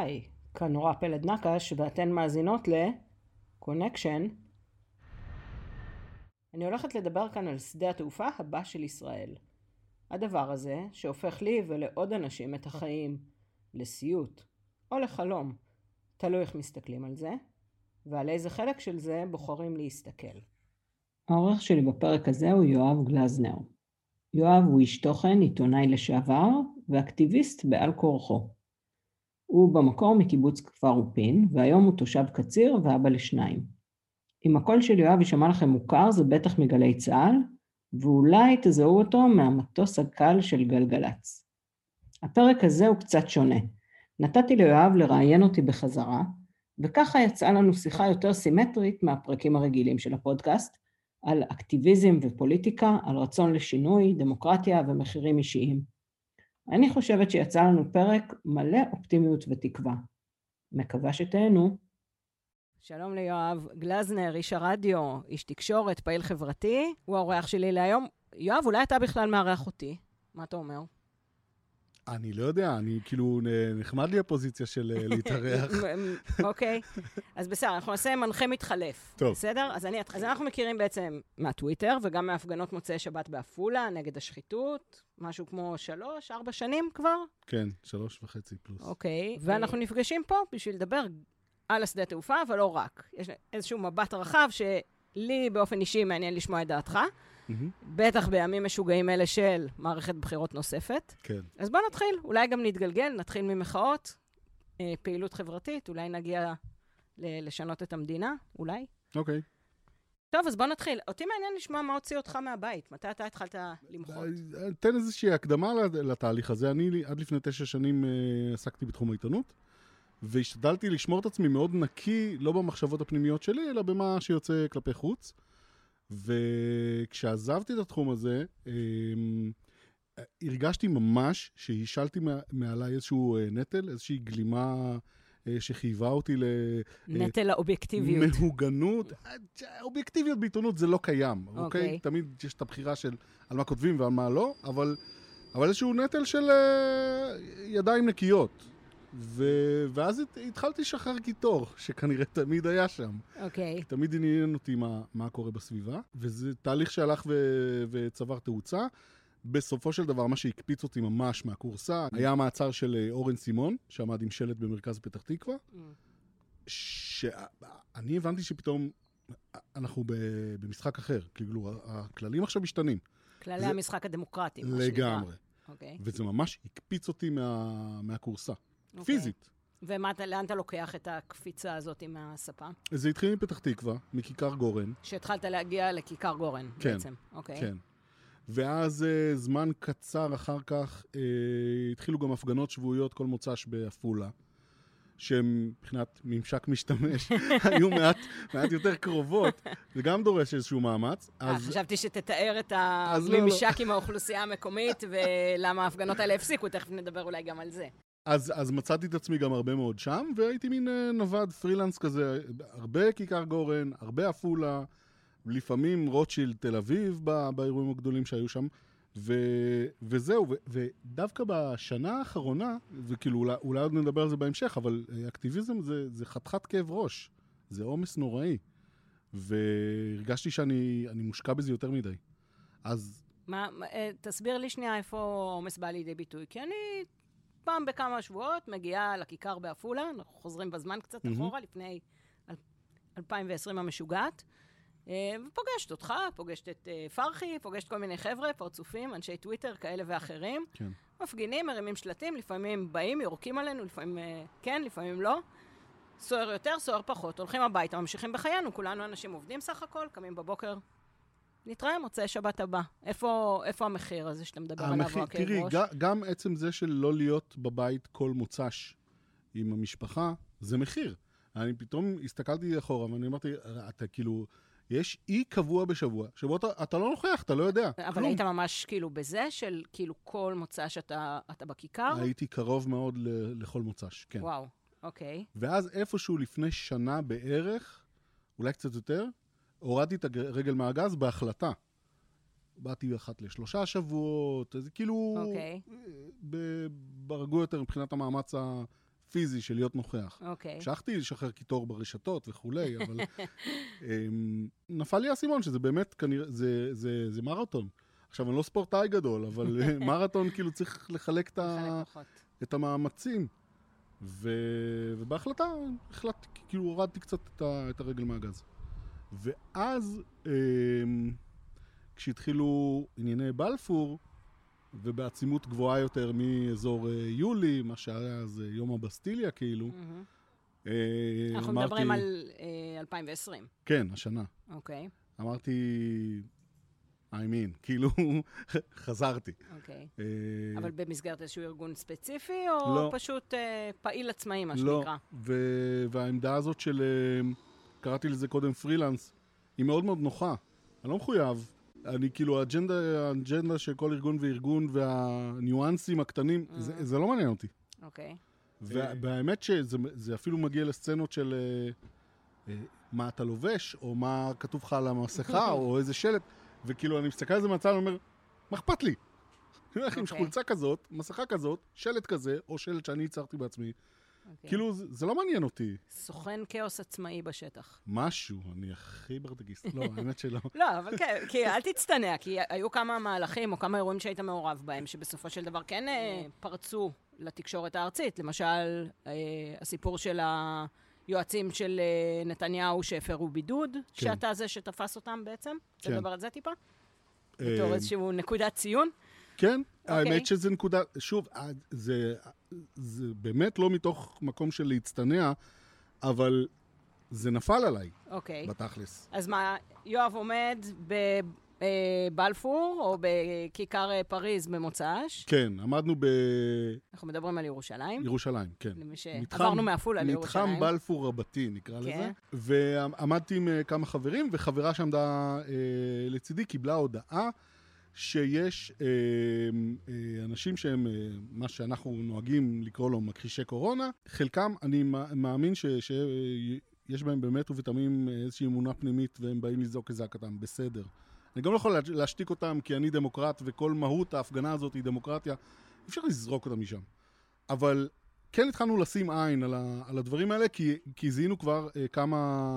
היי, כאן נורא פלד נקש ואתן מאזינות ל-Connection. אני הולכת לדבר כאן על שדה התעופה הבא של ישראל. הדבר הזה, שהופך לי ולעוד אנשים את החיים לסיוט או לחלום, תלוי איך מסתכלים על זה, ועל איזה חלק של זה בוחרים להסתכל. העורך שלי בפרק הזה הוא יואב גלזנר. יואב הוא איש תוכן, עיתונאי לשעבר ואקטיביסט בעל כורחו. הוא במקור מקיבוץ כפר אופין, והיום הוא תושב קציר ואבא לשניים. אם הקול של יואב יישמע לכם מוכר, זה בטח מגלי צה"ל, ואולי תזהו אותו מהמטוס הקל של גלגלצ. הפרק הזה הוא קצת שונה. נתתי ליואב לראיין אותי בחזרה, וככה יצאה לנו שיחה יותר סימטרית מהפרקים הרגילים של הפודקאסט, על אקטיביזם ופוליטיקה, על רצון לשינוי, דמוקרטיה ומחירים אישיים. אני חושבת שיצא לנו פרק מלא אופטימיות ותקווה. מקווה שתהנו. שלום ליואב גלזנר, איש הרדיו, איש תקשורת, פעיל חברתי, הוא האורח שלי להיום. יואב, אולי אתה בכלל מארח אותי? מה אתה אומר? אני לא יודע, אני כאילו, נחמד לי הפוזיציה של אה, להתארח. אוקיי, אז בסדר, אנחנו נעשה מנחה מתחלף. טוב. בסדר? אז, אני, אז אנחנו מכירים בעצם מהטוויטר, וגם מהפגנות מוצאי שבת בעפולה, נגד השחיתות, משהו כמו שלוש, ארבע שנים כבר? כן, שלוש וחצי פלוס. אוקיי, ואנחנו נפגשים פה בשביל לדבר על השדה תעופה, אבל לא רק. יש איזשהו מבט רחב שלי באופן אישי מעניין לשמוע את דעתך. Mm-hmm. בטח בימים משוגעים אלה של מערכת בחירות נוספת. כן. אז בואו נתחיל, אולי גם נתגלגל, נתחיל ממחאות, אה, פעילות חברתית, אולי נגיע ל- לשנות את המדינה, אולי. אוקיי. Okay. טוב, אז בוא נתחיל. אותי מעניין לשמוע מה הוציא אותך מהבית. מתי אתה התחלת למחות? אה, תן איזושהי הקדמה לתהליך הזה. אני עד לפני תשע שנים אה, עסקתי בתחום העיתונות, והשתדלתי לשמור את עצמי מאוד נקי, לא במחשבות הפנימיות שלי, אלא במה שיוצא כלפי חוץ. וכשעזבתי את התחום הזה, אמ, הרגשתי ממש שהשלתי מעליי איזשהו אה, נטל, איזושהי גלימה אה, שחייבה אותי ל... אה, נטל האובייקטיביות. מהוגנות. אובייקטיביות בעיתונות זה לא קיים, אוקיי? Okay. אוקיי? תמיד יש את הבחירה של על מה כותבים ועל מה לא, אבל, אבל איזשהו נטל של ידיים נקיות. ו... ואז התחלתי לשחרר קיטור, שכנראה תמיד היה שם. אוקיי. Okay. תמיד עניין אותי מה, מה קורה בסביבה, וזה תהליך שהלך ו... וצבר תאוצה. בסופו של דבר, מה שהקפיץ אותי ממש מהקורסה, mm. היה המעצר של אה, אורן סימון, שעמד עם שלט במרכז פתח תקווה, mm. שאני הבנתי שפתאום אנחנו במשחק אחר. כאילו, הכללים עכשיו משתנים. כללי זה... המשחק הדמוקרטי, מה שנקרא. לגמרי. אוקיי. Okay. וזה ממש הקפיץ אותי מה... מהקורסה. Okay. אוקיי. פיזית. ולאן אתה לוקח את הקפיצה הזאת עם הספה? זה התחיל מפתח תקווה, מכיכר גורן. שהתחלת להגיע לכיכר גורן כן, בעצם. אוקיי. כן. ואז uh, זמן קצר אחר כך uh, התחילו גם הפגנות שבועיות כל מוצ"ש בעפולה. שהן מבחינת ממשק משתמש, היו מעט, מעט יותר קרובות, זה גם דורש איזשהו מאמץ. אה, אז... חשבתי שתתאר את הממשק לא, לא. עם האוכלוסייה המקומית ולמה ההפגנות האלה הפסיקו, תכף נדבר אולי גם על זה. אז, אז מצאתי את עצמי גם הרבה מאוד שם, והייתי מין uh, נווד פרילנס כזה, הרבה כיכר גורן, הרבה עפולה, לפעמים רוטשילד תל אביב באירועים הגדולים שהיו שם, ו, וזהו, ו, ודווקא בשנה האחרונה, וכאילו אולי, אולי עוד נדבר על זה בהמשך, אבל אה, אקטיביזם זה, זה חתיכת כאב ראש, זה עומס נוראי, והרגשתי שאני מושקע בזה יותר מדי. אז... מה, אה, תסביר לי שנייה איפה עומס בא לידי ביטוי, כי אני פעם בכמה שבועות מגיעה לכיכר בעפולה, אנחנו חוזרים בזמן קצת mm-hmm. אחורה, לפני 2020 המשוגעת, אה, ופוגשת אותך, פוגשת את אה, פרחי, פוגשת כל מיני חבר'ה, פרצופים, אנשי טוויטר כאלה ואחרים. כן. מפגינים, מרימים שלטים, לפעמים באים, יורקים עלינו, לפעמים אה, כן, לפעמים לא. סוער יותר, סוער פחות, הולכים הביתה, ממשיכים בחיינו, כולנו אנשים עובדים סך הכל, קמים בבוקר, נתראה מוצאי שבת הבא. איפה, איפה המחיר הזה שאתה מדבר עליו, ראש? תראי, גם, גם עצם זה של לא להיות בבית כל מוצ"ש עם המשפחה, זה מחיר. אני פתאום הסתכלתי אחורה ואני אמרתי, אתה כאילו, יש אי קבוע בשבוע, שבו אתה, אתה לא נוכח, אתה לא יודע. אבל כלום. היית ממש כאילו בזה, של כאילו כל מוצ"ש אתה, אתה בכיכר? הייתי קרוב מאוד ל, לכל מוצ"ש, כן. וואו, אוקיי. ואז איפשהו לפני שנה בערך, אולי קצת יותר, הורדתי את הרגל מהגז בהחלטה. באתי אחת לשלושה שבועות, זה כאילו... אוקיי. ברגוע יותר מבחינת המאמץ פיזי של להיות נוכח. אוקיי. המשכתי לשחרר קיטור ברשתות וכולי, אבל אמ, נפל לי האסימון שזה באמת כנראה, זה, זה, זה מרתון. עכשיו, אני לא ספורטאי גדול, אבל אה, מרתון כאילו צריך לחלק את, ה. את המאמצים. ו... ובהחלטה החלטתי, כאילו הורדתי קצת את, ה... את הרגל מהגז. ואז, אמ, כשהתחילו ענייני בלפור, ובעצימות גבוהה יותר מאזור אה, יולי, מה שהיה אז אה, יום הבסטיליה כאילו, מהמם. אה, אנחנו אמרתי- מדברים על אה, 2020, כן, השנה. אוקיי, אמרתי, I mean, כאילו, חזרתי. אוקיי. אה, אבל במסגרת איזשהו ארגון ספציפי, או לא. פשוט אה, פעיל עצמאי, מה לא, שנקרא? ו- והעמדה הזאת של, אה, קראתי לזה קודם פרילנס, היא מאוד מאוד נוחה. אני לא מחויב. אני כאילו, האג'נדה, האג'נדה של כל ארגון וארגון והניואנסים הקטנים, זה, זה לא מעניין אותי. אוקיי. וה- והאמת שזה זה אפילו מגיע לסצנות של אה, אה, מה אתה לובש, או מה כתוב לך על המסכה, או איזה שלט, וכאילו, אני מסתכל על זה מהצד ואומר, מה אכפת לי? אני הולך עם. חולצה כזאת, מסכה כזאת, שלט כזה, או שלט שאני ייצרתי בעצמי. אוקיי. כאילו, זה, זה לא מעניין אותי. סוכן כאוס עצמאי בשטח. משהו, אני הכי ברדגיסט. לא, האמת שלא. לא, אבל כן, כי אל תצטנע, כי היו כמה מהלכים או כמה אירועים שהיית מעורב בהם, שבסופו של דבר כן אה, פרצו לתקשורת הארצית. למשל, אה, הסיפור של היועצים של אה, נתניהו שהפרו בידוד, שאתה זה שתפס אותם בעצם. כן. לדבר על זה טיפה? בתור איזשהו נקודת ציון? כן, אוקיי. האמת שזה נקודה, שוב, זה, זה באמת לא מתוך מקום של להצטנע, אבל זה נפל עליי, אוקיי. בתכלס. אז מה, יואב עומד בבלפור, או בכיכר אה, פריז במוצ"ש. כן, עמדנו אנחנו מדברים על ירושלים. בירושלים, כן. למי שעברנו מעפולה לירושלים. מתחם בלפור רבתי, נקרא כן. לזה. ועמדתי עם אה, כמה חברים, וחברה שעמדה אה, לצידי קיבלה הודעה שיש אה, אה, אנשים שהם, אה, מה שאנחנו נוהגים לקרוא לו מכחישי קורונה. חלקם, אני מא- מאמין ש... ש בהם באמת ובתמים איזושהי אמונה פנימית והם באים לזעוק את זעקתם, בסדר. אני גם לא יכול לה- להשתיק אותם כי אני דמוקרט וכל מהות ההפגנה הזאת היא דמוקרטיה. אי אפשר לזרוק אותם משם. אבל כן התחלנו לשים עין על, ה, על הדברים האלה, כי, כי זיהינו כבר אה, כמה,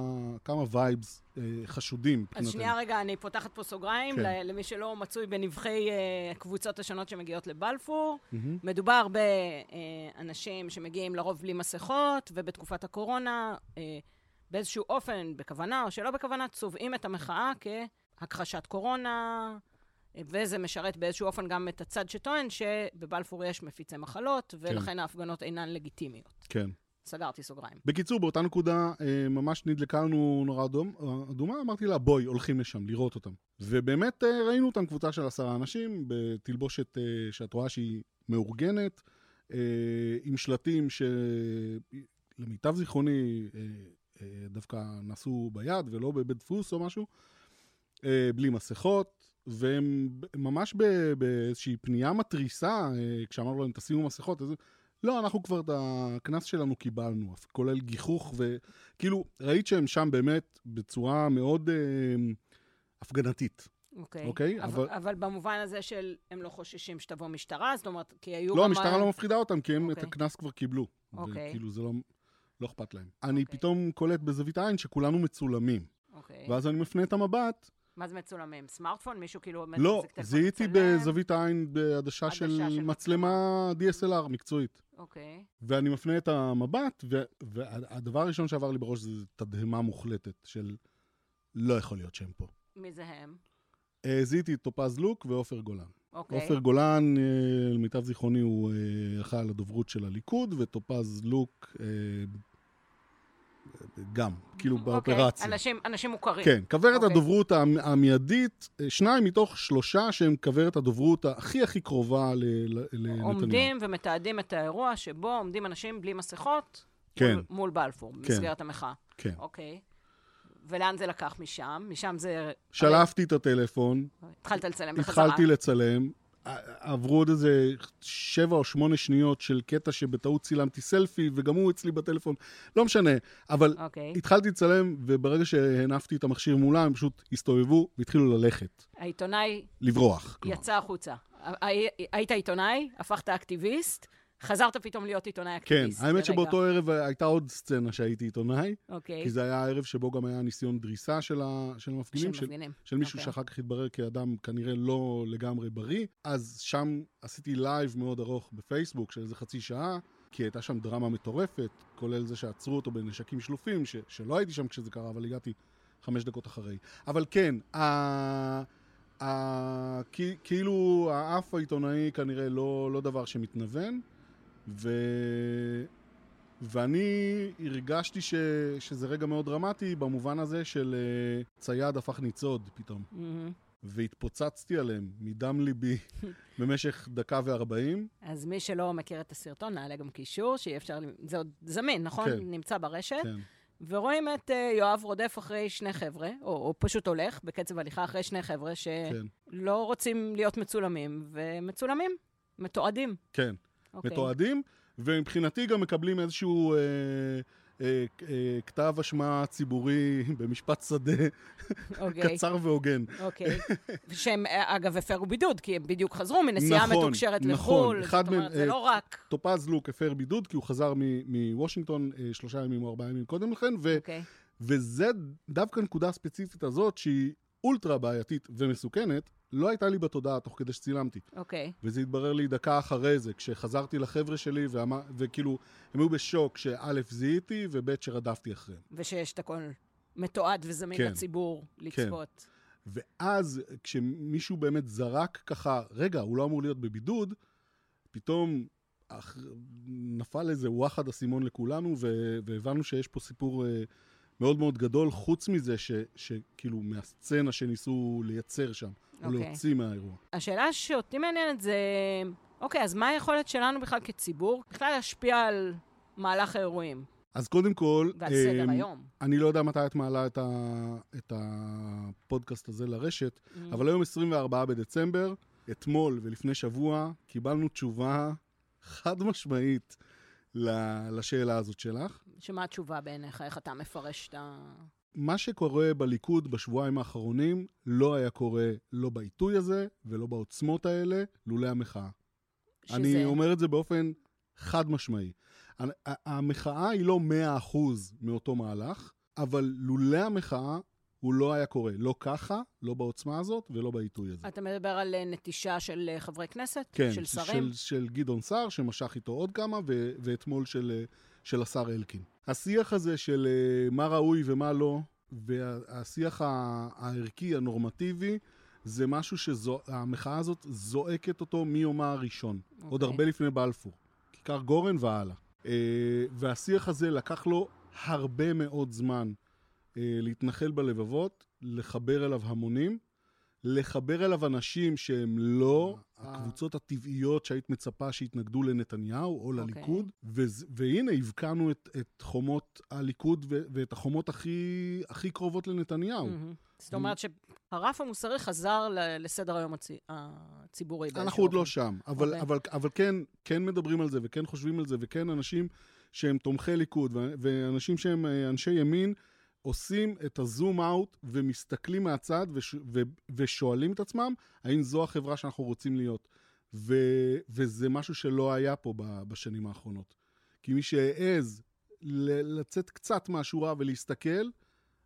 כמה וייבס אה, חשודים אז מבחינתנו. שנייה רגע, אני פותחת פה סוגריים, כן. למי שלא מצוי בנבחי אה, הקבוצות השונות שמגיעות לבלפור. מהמם. מדובר באנשים שמגיעים לרוב בלי מסכות, ובתקופת הקורונה, אה, באיזשהו אופן, בכוונה או שלא בכוונה, צובעים את המחאה כהכחשת קורונה, אה, וזה משרת באיזשהו אופן גם את הצד שטוען שבבלפור יש מפיצי מחלות, ולכן ההפגנות אינן לגיטימיות. כן. סגרתי סוגריים. בקיצור, באותה נקודה אה, ממש נדלקה לנו נורא אדום, אדומה, אמרתי לה, בואי, הולכים לשם, לראות אותם. ובאמת אה, ראינו אותם, קבוצה של עשרה אנשים, בתלבושת אה, שאת רואה שהיא מאורגנת, עם שלטים שלמיטב זיכרוני דווקא נעשו ביד ולא בבית דפוס או משהו, בלי מסכות, והם ממש באיזושהי פנייה מתריסה, אה, כשאמרנו להם, תשימו מסכות, אז לא, אנחנו כבר את הקנס שלנו קיבלנו, כולל גיחוך, וכאילו, ראית שהם שם באמת בצורה מאוד אה, הפגנתית. אוקיי. אוקיי, אבל, אבל- אבל במובן הזה של הם לא חוששים שתבוא משטרה, זאת אומרת, כי היו לא. המשטרה לא מפחידה אותם, כי הם את אוקיי. הקנס כבר קיבלו. אוקיי. וכאילו, זה לא, לא אכפת להם. אני אוקיי. פתאום קולט בזווית העין שכולנו מצולמים. אוקיי. ואז אני מפנה את המבט, מה זה מצולמים? סמארטפון? מישהו כאילו לא, זיהיתי? בזווית העין בעדשה עדשה של של מצלמה DSLR מקצועית. אוקיי. ואני מפנה את המבט, ו- והדבר הראשון שעבר לי בראש זה תדהמה מוחלטת של לא יכול להיות שהם פה. מי זה הם? אה, זיהיתי את טופז לוק ועופר גולן. אוקיי. עופר גולן, אה, למיטב זיכרוני, הוא אה, אחראי על הדוברות של הליכוד, וטופז לוק אה, גם, כאילו אוקיי. באופרציה. אנשים, אנשים מוכרים. כן, כוורת אוקיי. הדוברות המ- המיידית, אה, שניים מתוך שלושה שהם כוורת הדוברות הכי הכי קרובה לנתניהו. עומדים ומתעדים את האירוע שבו עומדים אנשים בלי מסכות כן. מול, מול בלפור, במסגרת המחאה. כן. אוקיי. ולאן זה לקח משם? משם זה... שלפתי את הטלפון, התחלת לצלם בחזרה. התחלתי לצלם, עברו עוד איזה שבע או שמונה שניות של קטע שבטעות צילמתי סלפי, וגם הוא אצלי בטלפון, לא משנה, אבל אוקיי. התחלתי לצלם, וברגע שהנפתי את המכשיר מולם, הם פשוט הסתובבו והתחילו ללכת, העיתונאי לברוח. כלומר. יצא החוצה. הי- היית עיתונאי, הפכת אקטיביסט, חזרת פתאום להיות עיתונאי כן, אקטיביסט. האמת לרגע. שבאותו ערב הייתה עוד סצנה שהייתי עיתונאי, אוקיי. כי זה היה הערב שבו גם היה ניסיון דריסה של המפגינים, של של- מפגינים. של מישהו אוקיי. שאחר כך התברר כאדם כנראה לא לגמרי בריא. אז שם עשיתי live מאוד ארוך בפייסבוק של איזה חצי שעה, כי הייתה שם דרמה מטורפת, כולל זה שעצרו אותו בנשקים שלופים, ש- שלא הייתי שם כשזה קרה, אבל הגעתי חמש דקות אחרי. אבל כן, ה... ה... כאילו האף העיתונאי כנראה לא, לא דבר שמתנוון, ו... ואני הרגשתי ש... שזה רגע מאוד דרמטי במובן הזה של אה, צייד הפך ניצוד פתאום. מהמם. והתפוצצתי עליהם מדם ליבי במשך דקה וארבעים. אז מי שלא מכיר את הסרטון, נעלה גם קישור, שיהיה אפשר... זה עוד זמין, נכון? כן. נמצא ברשת. כן, ורואים את uh, יואב רודף אחרי שני חבר'ה, או, או פשוט הולך בקצב הליכה אחרי שני חבר'ה שלא כן, רוצים להיות מצולמים, ומצולמים, מתועדים. כן. אוקיי. מתועדים, ומבחינתי גם מקבלים איזשהו אה, אה, אה, כתב אשמה ציבורי במשפט שדה אוקיי, קצר והוגן. אוקיי. שהם, אה, אגב, הפרו בידוד, כי הם בדיוק חזרו מנסיעה נכון, מתוקשרת נכון. לחו"ל. זאת אומרת, זה אה, לא רק... טופז לוק הפר בידוד כי הוא חזר מוושינגטון אה, שלושה ימים או ארבעה ימים קודם לכן, ו- אוקיי. וזה דווקא נקודה ספציפית הזאת שהיא אולטרה בעייתית ומסוכנת, לא הייתה לי בתודעה תוך כדי שצילמתי. אוקיי. וזה התברר לי דקה אחרי זה, כשחזרתי לחבר'ה שלי, ואמר, וכאילו, הם היו בשוק שא' זיהיתי, וב' שרדפתי אחריהם. ושיש את הכל מתועד וזמין כן. לציבור לצפות. ואז כשמישהו באמת זרק ככה, רגע, הוא לא אמור להיות בבידוד, פתאום אח... נפל איזה וואחד אסימון לכולנו, ו... והבנו שיש פה סיפור אה, מאוד מאוד גדול, חוץ מזה ש... שכאילו מהסצנה שניסו לייצר שם, או אוקיי. להוציא מהאירוע. השאלה שאותי מעניינת זה, אוקיי, אז מה היכולת שלנו בכלל כציבור, בכלל להשפיע על מהלך האירועים אז קודם כל, ועל סדר היום? אני לא יודע מתי את מעלה את, ה... את הפודקאסט הזה לרשת, Mm. אבל היום 24 בדצמבר, אתמול ולפני שבוע, קיבלנו תשובה חד משמעית לשאלה הזאת שלך. שמה התשובה בעיניך? איך אתה מפרש את ה... מה שקורה בליכוד בשבועיים האחרונים לא היה קורה לא בעיתוי הזה ולא בעוצמות האלה, לולא המחאה. שזה... אני אומר את זה באופן חד משמעי. המחאה היא לא 100% מאותו מהלך, אבל לולא המחאה הוא לא היה קורה. לא ככה, לא בעוצמה הזאת ולא בעיתוי הזה. אתה מדבר על אה, נטישה של אה, חברי כנסת? כן, של שרים? של, של גדעון סער, שמשך איתו עוד כמה, ו, ואתמול של, אה, של השר אלקין. השיח הזה של אה, מה ראוי ומה לא, והשיח הערכי, הנורמטיבי, זה משהו שהמחאה הזאת זועקת אותו מיומה הראשון. Okay. עוד אוקיי. הרבה לפני בלפור. כיכר גורן והלאה. אה, והשיח הזה לקח לו הרבה מאוד זמן אה, להתנחל בלבבות, לחבר אליו המונים, לחבר אליו אנשים שהם לא הקבוצות הטבעיות שהיית מצפה שיתנגדו לנתניהו או אוקיי. לליכוד, והנה הבקענו את, את חומות הליכוד ו- ואת החומות הכי, הכי קרובות לנתניהו. זאת אומרת שהרף המוסרי חזר לסדר היום הצי... הציבורי. אנחנו עוד לא. שם, אבל, אוקיי. אבל, אבל כן, כן מדברים על זה וכן חושבים על זה, וכן אנשים שהם תומכי ליכוד ואנשים שהם אה, אנשי ימין עושים את הזום אאוט ומסתכלים מהצד וש- ו- ושואלים את עצמם האם זו החברה שאנחנו רוצים להיות. ו- וזה משהו שלא היה פה בשנים האחרונות. כי מי שהעז לצאת קצת מהשורה ולהסתכל,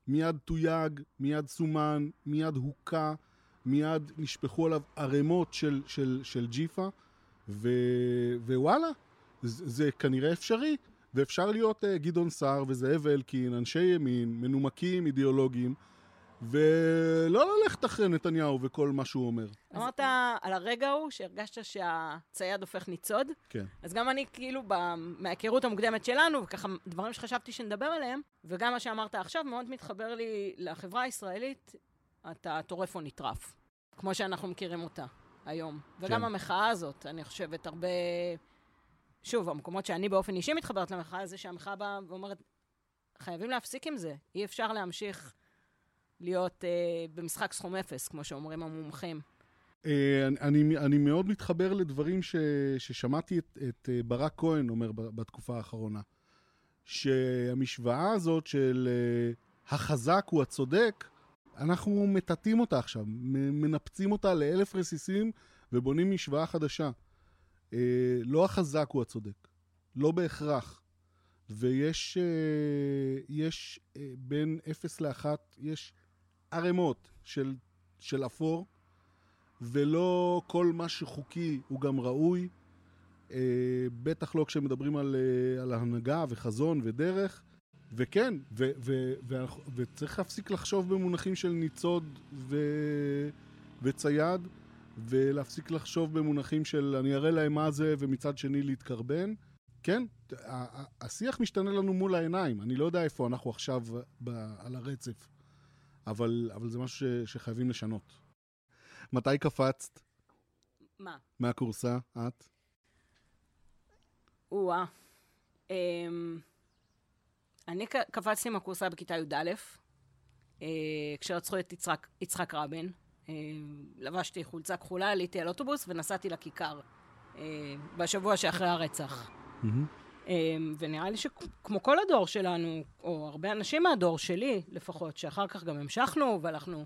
מיד תויג, מיד סומן, מיד הוכה, מיד נשפכו עליו ערימות של, של, של ג'יפה, ו, ווואלה, זה, זה כנראה אפשרי. ואפשר להיות uh, גדעון סער וזאב אלקין, אנשי ימין, מנומקים, אידיאולוגיים, ולא ללכת אחרי נתניהו וכל מה שהוא אומר. אמרת על הרגע ההוא שהרגשת שהצייד הופך ניצוד, כן. אז גם אני כאילו, מההיכרות המוקדמת שלנו, וככה דברים שחשבתי שנדבר עליהם, וגם מה שאמרת עכשיו מאוד מתחבר לי לחברה הישראלית, אתה טורף או נטרף, כמו שאנחנו מכירים אותה היום. וגם כן. המחאה הזאת, אני חושבת, הרבה... שוב, המקומות שאני באופן אישי מתחברת למחאה, זה שהמחאה באה ואומרת, חייבים להפסיק עם זה. אי אפשר להמשיך להיות אה, במשחק סכום אפס, כמו שאומרים המומחים. אה, אני, אני, מאוד מתחבר לדברים ש, ששמעתי את, את אה, ברק כהן אומר בתקופה האחרונה. שהמשוואה הזאת של אה, החזק הוא הצודק, אנחנו מטאטאים אותה עכשיו, מנפצים אותה לאלף רסיסים ובונים משוואה חדשה. אה, לא החזק הוא הצודק, לא בהכרח. ויש אה, יש, אה, בין 0 ל-1, יש ערימות של, של אפור, ולא כל מה שחוקי הוא גם ראוי. אה, בטח לא כשמדברים על, אה, על הנהגה וחזון ודרך. וכן, ו, ו, ו, וצריך להפסיק לחשוב במונחים של ניצוד ו, וצייד, ולהפסיק לחשוב במונחים של אני אראה להם מה זה, ומצד שני להתקרבן. כן, השיח משתנה לנו מול העיניים. אני לא יודע איפה אנחנו עכשיו ב- על הרצף, אבל, אבל זה משהו ש- שחייבים לשנות. מתי קפצת מה? מהכורסה, את? או-אה. אמ, אני קפצתי מהכורסה בכיתה י"א, אה, כשרצחו את יצחק, יצחק רבין. אה, לבשתי חולצה כחולה, עליתי על אוטובוס ונסעתי לכיכר אה, בשבוע שאחרי הרצח. אה, ונראה לי שכמו כל הדור שלנו, או הרבה אנשים מהדור שלי לפחות, שאחר כך גם המשכנו והלכנו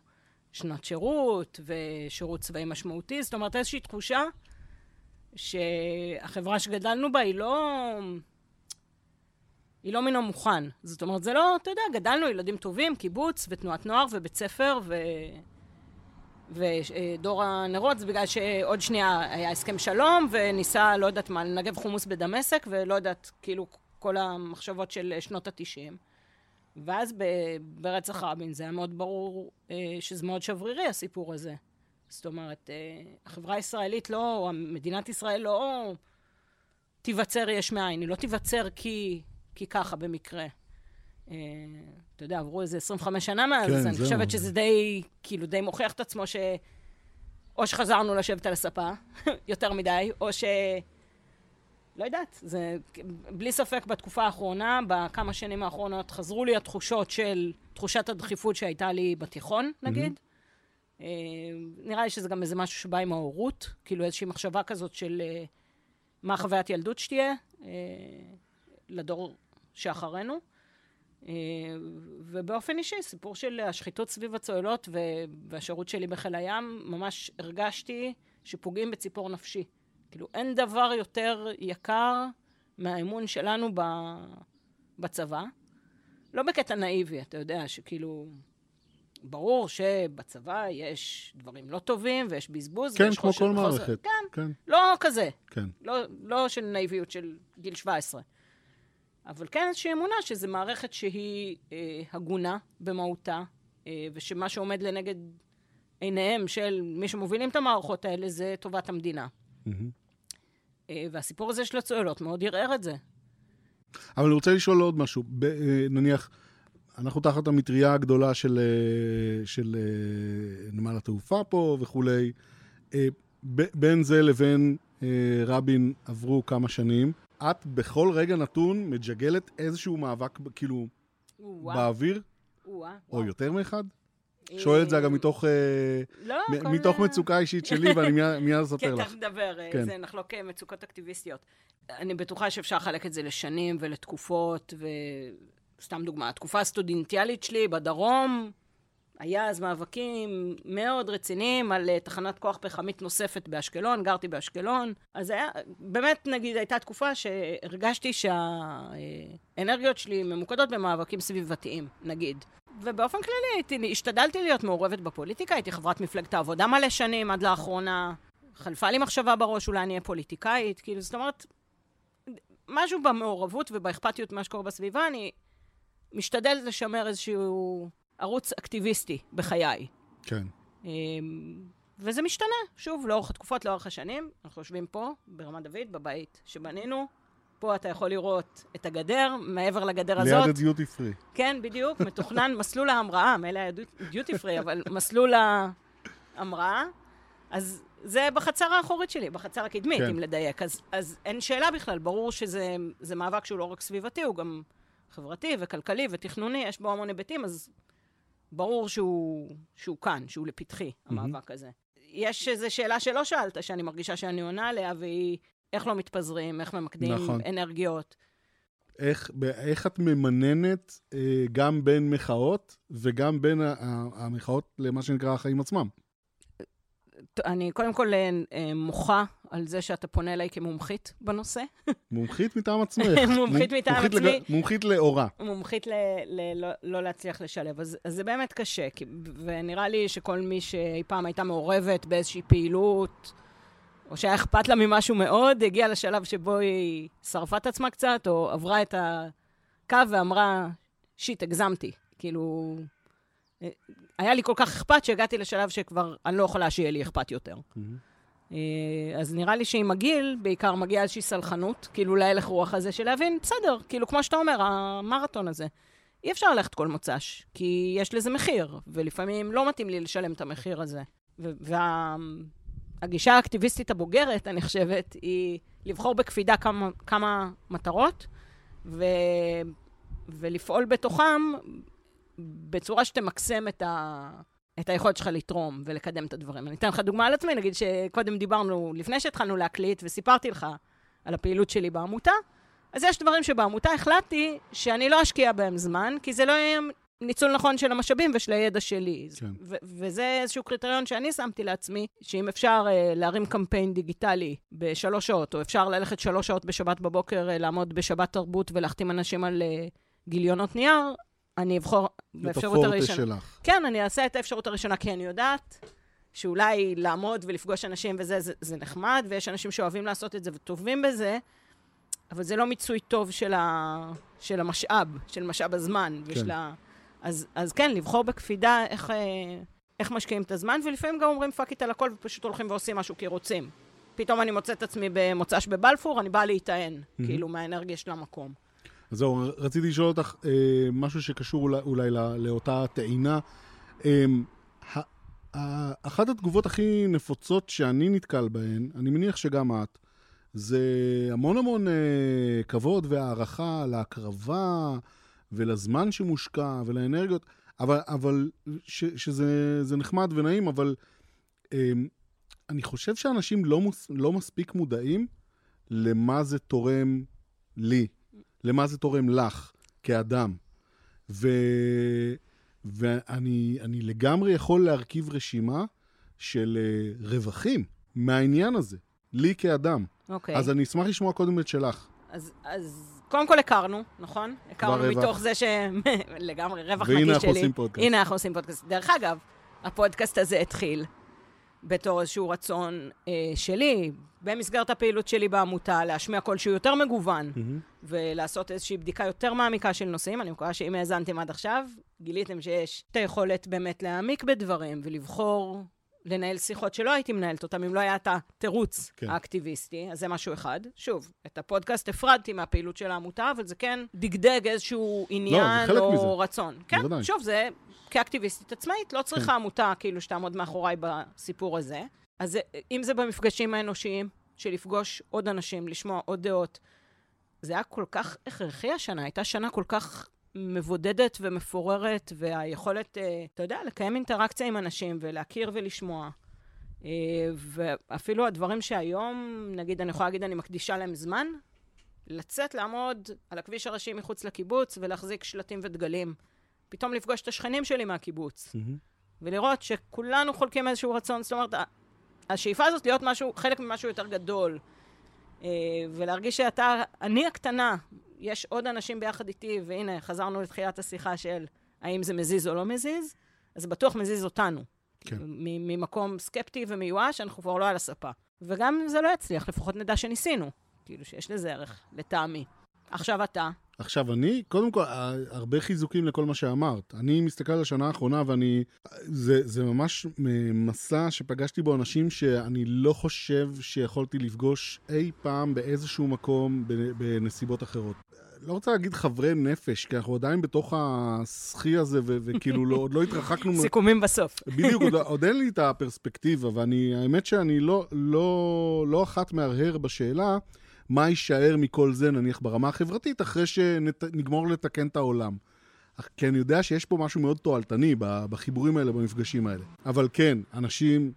שנת שירות ושירות צבאי משמעותי, זאת אומרת איזושהי תחושה שהחברה שגדלנו בה היא לא... היא לא מן המוכן. זאת אומרת, זה לא, אתה יודע, גדלנו ילדים טובים, קיבוץ ותנועת נוער ובית ספר ו... ודור הנרות, זה בגלל שעוד שנייה היה הסכם שלום, וניסה, לא יודעת מה, לנגב חומוס בדמשק, ולא יודעת, כאילו, כל המחשבות של שנות התשעים. ואז ברצח רבין זה היה מאוד ברור אה, שזה מאוד שברירי, הסיפור הזה. זאת אומרת, אה, החברה הישראלית לא, או מדינת ישראל לא תיווצר יש מאין, היא לא תיווצר כי, כי ככה במקרה. אה, אתה יודע, עברו איזה 25 שנה מאז, כן, אז אני. חושבת שזה די, כאילו, די מוכיח את עצמו ש... או שחזרנו לשבת על הספה, יותר מדי, או ש... לא יודעת, זה בלי ספק בתקופה האחרונה, בכמה שנים האחרונות, חזרו לי התחושות של תחושת הדחיפות שהייתה לי בתיכון, נגיד. אה, נראה לי שזה גם איזה משהו שבא עם ההורות, כאילו איזושהי מחשבה כזאת של אה, מה חוויית ילדות שתהיה אה, לדור שאחרינו. אה, ובאופן אישי, סיפור של השחיתות סביב הצוללות והשירות שלי בחיל הים, ממש הרגשתי שפוגעים בציפור נפשי. כאילו, אין דבר יותר יקר מהאמון שלנו ב- בצבא. לא בקטע נאיבי, אתה יודע, שכאילו... ברור שבצבא יש דברים לא טובים ויש בזבוז. כן, ויש כמו כל מערכת. כן, כן, לא כזה. כן. לא, לא של נאיביות של גיל 17. אבל כן איזושהי אמונה שזו מערכת שהיא אה, הגונה במהותה, אה, ושמה שעומד לנגד עיניהם של מי שמובילים את המערכות האלה זה טובת המדינה. מהמם. אה, והסיפור הזה של הצוללות מאוד ערער את זה. אבל אני רוצה לשאול עוד משהו. ב, אה, נניח, אנחנו תחת המטריה הגדולה של, אה, של אה, נמל התעופה פה וכולי. אה, ב- בין זה לבין רבין עברו כמה שנים. את בכל רגע נתון מג'גלת איזשהו מאבק, כאילו, וואו, באוויר, וואו, או וואו. יותר מאחד? שואל את זה אגב מתוך, אה, לא, מ- כל- מתוך מצוקה אישית שלי, ואני מיד- מיד כן, אספר לך. תכף נדבר, אה, כן. זה נחלוק אה, מצוקות אקטיביסטיות. אני בטוחה שאפשר לחלק את זה לשנים ולתקופות, וסתם דוגמה, התקופה הסטודנטיאלית שלי בדרום, היה אז מאבקים מאוד רציניים על אה, תחנת כוח פחמית נוספת באשקלון, גרתי באשקלון. אז היה, באמת, נגיד, הייתה תקופה שהרגשתי שהאנרגיות שלי ממוקדות במאבקים סביבתיים, נגיד. ובאופן כללי הייתי, השתדלתי להיות מעורבת בפוליטיקה, הייתי חברת מפלגת העבודה מלא שנים עד לאחרונה. חלפה לי מחשבה בראש, אולי אני אהיה פוליטיקאית, כאילו, זאת אומרת, משהו במעורבות ובאכפתיות ממה שקורה בסביבה, אני משתדלת לשמר איזשהו ערוץ אקטיביסטי בחיי. כן. אמ, וזה משתנה, שוב, לאורך התקופות, לאורך השנים. אנחנו יושבים פה, ברמת דוד, בבית שבנינו. פה אתה יכול לראות את הגדר, מעבר לגדר הזאת. ליד הדיוטי פרי. כן, בדיוק, מתוכנן מסלול ההמראה, מילא היה דיוטי פרי, אבל מסלול ההמראה. אז זה בחצר האחורית שלי, בחצר הקדמית, כן. אם לדייק. אז, אז אין שאלה בכלל, ברור שזה זה מאבק שהוא לא רק סביבתי, הוא גם חברתי וכלכלי ותכנוני, יש בו המון היבטים, אז ברור שהוא, שהוא כאן, שהוא לפתחי, המאבק הזה. יש איזו שאלה שלא שאלת, שאני מרגישה שאני עונה עליה, והיא איך לא מתפזרים, איך ממקדים נכון. אנרגיות. איך, איך את ממננת אה, גם בין מחאות וגם בין המחאות למה שנקרא החיים עצמם? ט- אני קודם כל אה, אה, מוחה על זה שאתה פונה אליי כמומחית בנושא. מומחית מטעם עצמך. מומחית מטעם עצמי. מומחית לאורה. מומחית ל- ל- לא, לא להצליח לשלב. אז, זה באמת קשה, ונראה לי שכל מי שאי פעם הייתה מעורבת באיזושהי פעילות, או שהיה אכפת לה ממשהו מאוד, הגיעה לשלב שבו היא שרפה את עצמה קצת, או עברה את הקו ואמרה, שיט, הגזמתי. כאילו, אה, היה לי כל כך אכפת שהגעתי לשלב שכבר אני לא יכולה שיהיה לי אכפת יותר. אה, אז נראה לי שעם הגיל, בעיקר מגיעה איזושהי סלחנות, כאילו להלך רוח הזה של להבין, בסדר, כאילו כמו שאתה אומר, המרתון הזה. אי אפשר ללכת כל מוצ"ש, כי יש לזה מחיר, ולפעמים לא מתאים לי לשלם את המחיר הזה. והגישה האקטיביסטית הבוגרת, אני חושבת, היא לבחור בקפידה כמה, כמה מטרות, ו... ולפעול בתוכם בצורה שתמקסם את, ה... את היכולת שלך לתרום ולקדם את הדברים. אני אתן לך דוגמה על עצמי, נגיד שקודם דיברנו, לפני שהתחלנו להקליט, וסיפרתי לך על הפעילות שלי בעמותה, אז יש דברים שבעמותה החלטתי שאני לא אשקיע בהם זמן, כי זה לא יהיה ניצול נכון של המשאבים ושל הידע שלי. כן. ו- וזה איזשהו קריטריון שאני שמתי לעצמי, שאם אפשר uh, להרים קמפיין דיגיטלי בשלוש שעות, או אפשר ללכת שלוש שעות בשבת בבוקר, uh, לעמוד בשבת תרבות ולהחתים אנשים על uh, גיליונות נייר, אני אבחור באפשרות את הפורטה הראשונה. שלך. כן, אני אעשה את האפשרות הראשונה, כי אני יודעת שאולי לעמוד ולפגוש אנשים וזה, זה, זה נחמד, ויש אנשים שאוהבים לעשות את זה וטובים בזה, אבל זה לא מיצוי טוב של, ה, של המשאב, של משאב הזמן. כן. ושל ה, אז, אז כן, לבחור בקפידה איך, אה, איך משקיעים את הזמן, ולפעמים גם אומרים fuck it על הכל, ופשוט הולכים ועושים משהו כי רוצים. פתאום אני מוצאת את עצמי במוצ"ש בבלפור, אני באה להיטען, כאילו, מהאנרגיה של המקום. אז זהו, רציתי לשאול אותך אה, משהו שקשור אולי, אולי לא, לאותה טעינה. אה, אחת התגובות הכי נפוצות שאני נתקל בהן, אני מניח שגם את, זה המון המון אה, כבוד והערכה להקרבה ולזמן שמושקע ולאנרגיות, אבל, אבל ש, שזה זה נחמד ונעים, אבל אה, אני חושב שאנשים לא, מוס, לא מספיק מודעים למה זה תורם לי, למה זה תורם לך כאדם. ו... ואני אני לגמרי יכול להרכיב רשימה של uh, רווחים מהעניין הזה, לי כאדם. אוקיי. אז אני אשמח לשמוע קודם את שלך. אז, אז קודם כל הכרנו, נכון? הכרנו רווח. מתוך זה ש... לגמרי, רווח נקי שלי. והנה אנחנו עושים פודקאסט. הנה אנחנו עושים פודקאסט. דרך אגב, הפודקאסט הזה התחיל בתור איזשהו רצון אה, שלי, במסגרת הפעילות שלי בעמותה, להשמיע קול שהוא יותר מגוון, ולעשות איזושהי בדיקה יותר מעמיקה של נושאים. אני מקווה שאם האזנתם עד עכשיו, גיליתם שיש את היכולת באמת להעמיק בדברים ולבחור לנהל שיחות שלא הייתי מנהלת אותם, אם לא היה את התירוץ כן. האקטיביסטי, אז זה משהו אחד. שוב, את הפודקאסט הפרדתי מהפעילות של העמותה, אבל זה כן דגדג איזשהו עניין חלק או מזה. רצון. כן, בוודאי. שוב, זה כאקטיביסטית עצמאית, לא צריכה כן. עמותה כאילו שתעמוד מאחוריי בסיפור הזה. אז זה- אם זה במפגשים האנושיים, של לפגוש עוד אנשים, לשמוע עוד דעות, זה היה כל כך הכרחי השנה, הייתה שנה כל כך מבודדת ומפוררת, והיכולת, אה, אתה יודע, לקיים אינטראקציה עם אנשים ולהכיר ולשמוע. אה, ואפילו הדברים שהיום, נגיד, אני יכולה להגיד, אני מקדישה להם זמן, לצאת, לעמוד על הכביש הראשי מחוץ לקיבוץ ולהחזיק שלטים ודגלים. פתאום לפגוש את השכנים שלי מהקיבוץ, ולראות שכולנו חולקים איזשהו רצון. זאת אומרת, השאיפה הזאת להיות משהו, חלק ממשהו יותר גדול, אה, ולהרגיש שאתה, אני הקטנה, יש עוד אנשים ביחד איתי, והנה, חזרנו לתחילת השיחה של האם זה מזיז או לא מזיז, אז זה בטוח מזיז אותנו. כן. ממקום סקפטי ומיואש, אנחנו כבר לא על הספה. וגם אם זה לא יצליח, לפחות נדע שניסינו. כאילו שיש לזה ערך, לטעמי. עכשיו אתה. עכשיו, אני, קודם כל, הרבה חיזוקים לכל מה שאמרת. אני מסתכל על השנה האחרונה ואני... זה, זה ממש מ- מסע שפגשתי בו אנשים שאני לא חושב שיכולתי לפגוש אי פעם באיזשהו מקום בנ- בנסיבות אחרות. לא רוצה להגיד חברי נפש, כי אנחנו עדיין בתוך הסחי הזה, ו- וכאילו לא, עוד לא התרחקנו... סיכומים בסוף. בדיוק, עוד, עוד אין לי את הפרספקטיבה, ואני, האמת שאני לא, לא, לא אחת מהרהר בשאלה מה יישאר מכל זה, נניח ברמה החברתית, אחרי שנגמור לתקן את העולם. כי אני יודע שיש פה משהו מאוד תועלתני בחיבורים האלה, במפגשים האלה. אבל כן, אנשים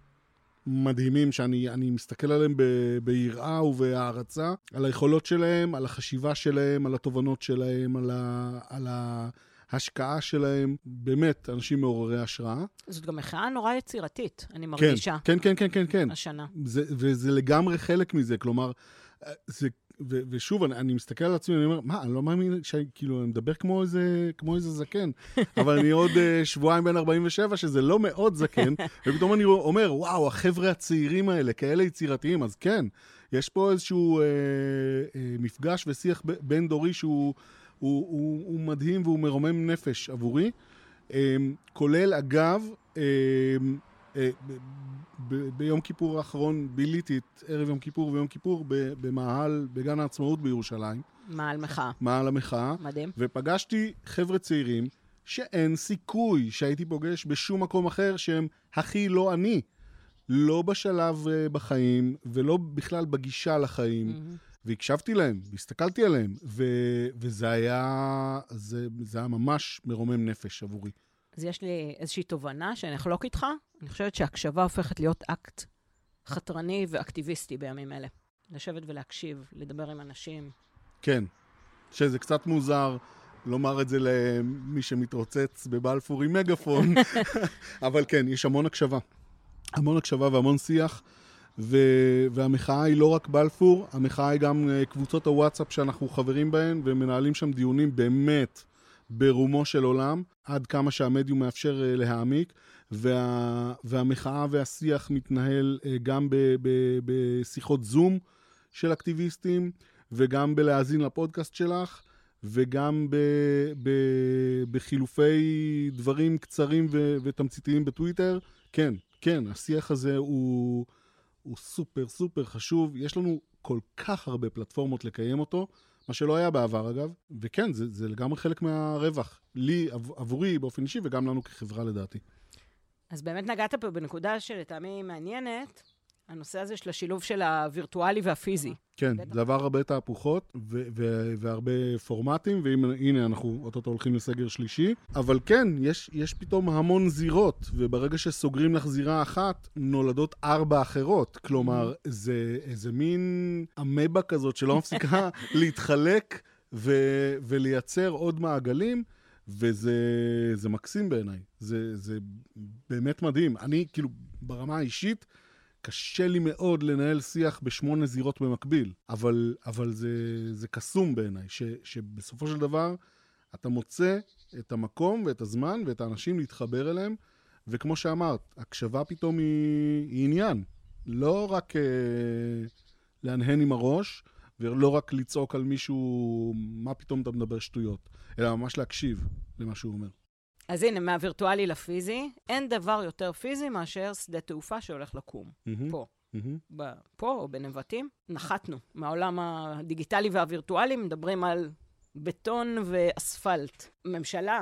מדהימים שאני אני מסתכל עליהם ב- ביראה ובהערצה, על היכולות שלהם, על החשיבה שלהם, על התובנות שלהם, על, ה, על, ה, ההשקעה שלהם, באמת, אנשים מעוררי השראה. זאת גם מחאה נורא יצירתית, אני מרגישה. כן, כן, כן, כן, כן. השנה. זה, וזה לגמרי חלק מזה, כלומר, זה, ו, ושוב, אני, אני מסתכל על עצמי, אני אומר, מה, אני לא מאמין שכאילו, אני מדבר כמו איזה, כמו איזה זקן, אבל אני עוד uh, שבועיים בן 47, שזה לא מאוד זקן, ופתאום אני אומר, וואו, החבר'ה הצעירים האלה, כאלה יצירתיים, אז כן, יש פה איזשהו אה, אה, מפגש ושיח בין-דורי שהוא הוא, הוא, הוא מדהים והוא מרומם נפש עבורי, אה, כולל, אגב, אה, ביום כיפור האחרון ביליתי את ערב יום כיפור ויום כיפור במאהל, בגן העצמאות בירושלים. מאהל מחאה. מאהל המחאה. מדהים. ופגשתי חבר'ה צעירים שאין סיכוי שהייתי פוגש בשום מקום אחר שהם הכי לא אני. לא בשלב uh, בחיים, ולא בכלל בגישה לחיים. Mm-hmm. והקשבתי להם, והסתכלתי עליהם, ו- וזה היה, זה, זה היה ממש מרומם נפש עבורי. אז יש לי איזושהי תובנה שאני אחלוק איתך. אני חושבת שהקשבה הופכת להיות אקט חתרני ואקטיביסטי בימים אלה. לשבת ולהקשיב, לדבר עם אנשים. כן, שזה קצת מוזר לומר את זה למי שמתרוצץ בבלפור עם מגפון, אבל כן, יש המון הקשבה. המון הקשבה והמון שיח. ו... והמחאה היא לא רק בלפור, המחאה היא גם אה, קבוצות הוואטסאפ שאנחנו חברים בהן ומנהלים שם דיונים באמת ברומו של עולם, עד כמה שהמדיום מאפשר אה, להעמיק, וה... והמחאה והשיח מתנהל אה, גם ב... ב... בשיחות זום של אקטיביסטים, וגם בלהאזין לפודקאסט שלך. וגם ב, ב, בחילופי דברים קצרים ו, ותמציתיים בטוויטר. כן, כן, השיח הזה הוא, הוא סופר סופר חשוב. יש לנו כל כך הרבה פלטפורמות לקיים אותו, מה שלא היה בעבר אגב, וכן, זה, זה לגמרי חלק מהרווח. לי, עבורי באופן אישי, וגם לנו כחברה לדעתי. אז באמת נגעת פה בנקודה שלטעמי מעניינת, הנושא הזה של השילוב של הווירטואלי והפיזי. כן, זה עבר הרבה תהפוכות ו- ו- והרבה פורמטים, והנה אנחנו אוטוטו הולכים לסגר שלישי. אבל כן, יש, יש פתאום המון זירות, וברגע שסוגרים לך זירה אחת, נולדות ארבע אחרות. כלומר, זה איזה מין אמבה כזאת שלא מפסיקה להתחלק ו- ולייצר עוד מעגלים. וזה מקסים בעיניי, זה, זה באמת מדהים. אני, כאילו, ברמה האישית, קשה לי מאוד לנהל שיח בשמונה זירות במקביל, אבל, אבל זה, זה קסום בעיניי, ש, שבסופו של דבר אתה מוצא את המקום ואת הזמן ואת האנשים להתחבר אליהם, וכמו שאמרת, הקשבה פתאום היא, היא עניין. לא רק אה, להנהן עם הראש, ולא רק לצעוק על מישהו, מה פתאום אתה מדבר שטויות, אלא ממש להקשיב למה שהוא אומר. אז הנה, מהווירטואלי לפיזי, אין דבר יותר פיזי מאשר שדה תעופה שהולך לקום. Mm-hmm. פה. Mm-hmm. פה או בנבטים, נחתנו. מהעולם הדיגיטלי והווירטואלי מדברים על בטון ואספלט. ממשלה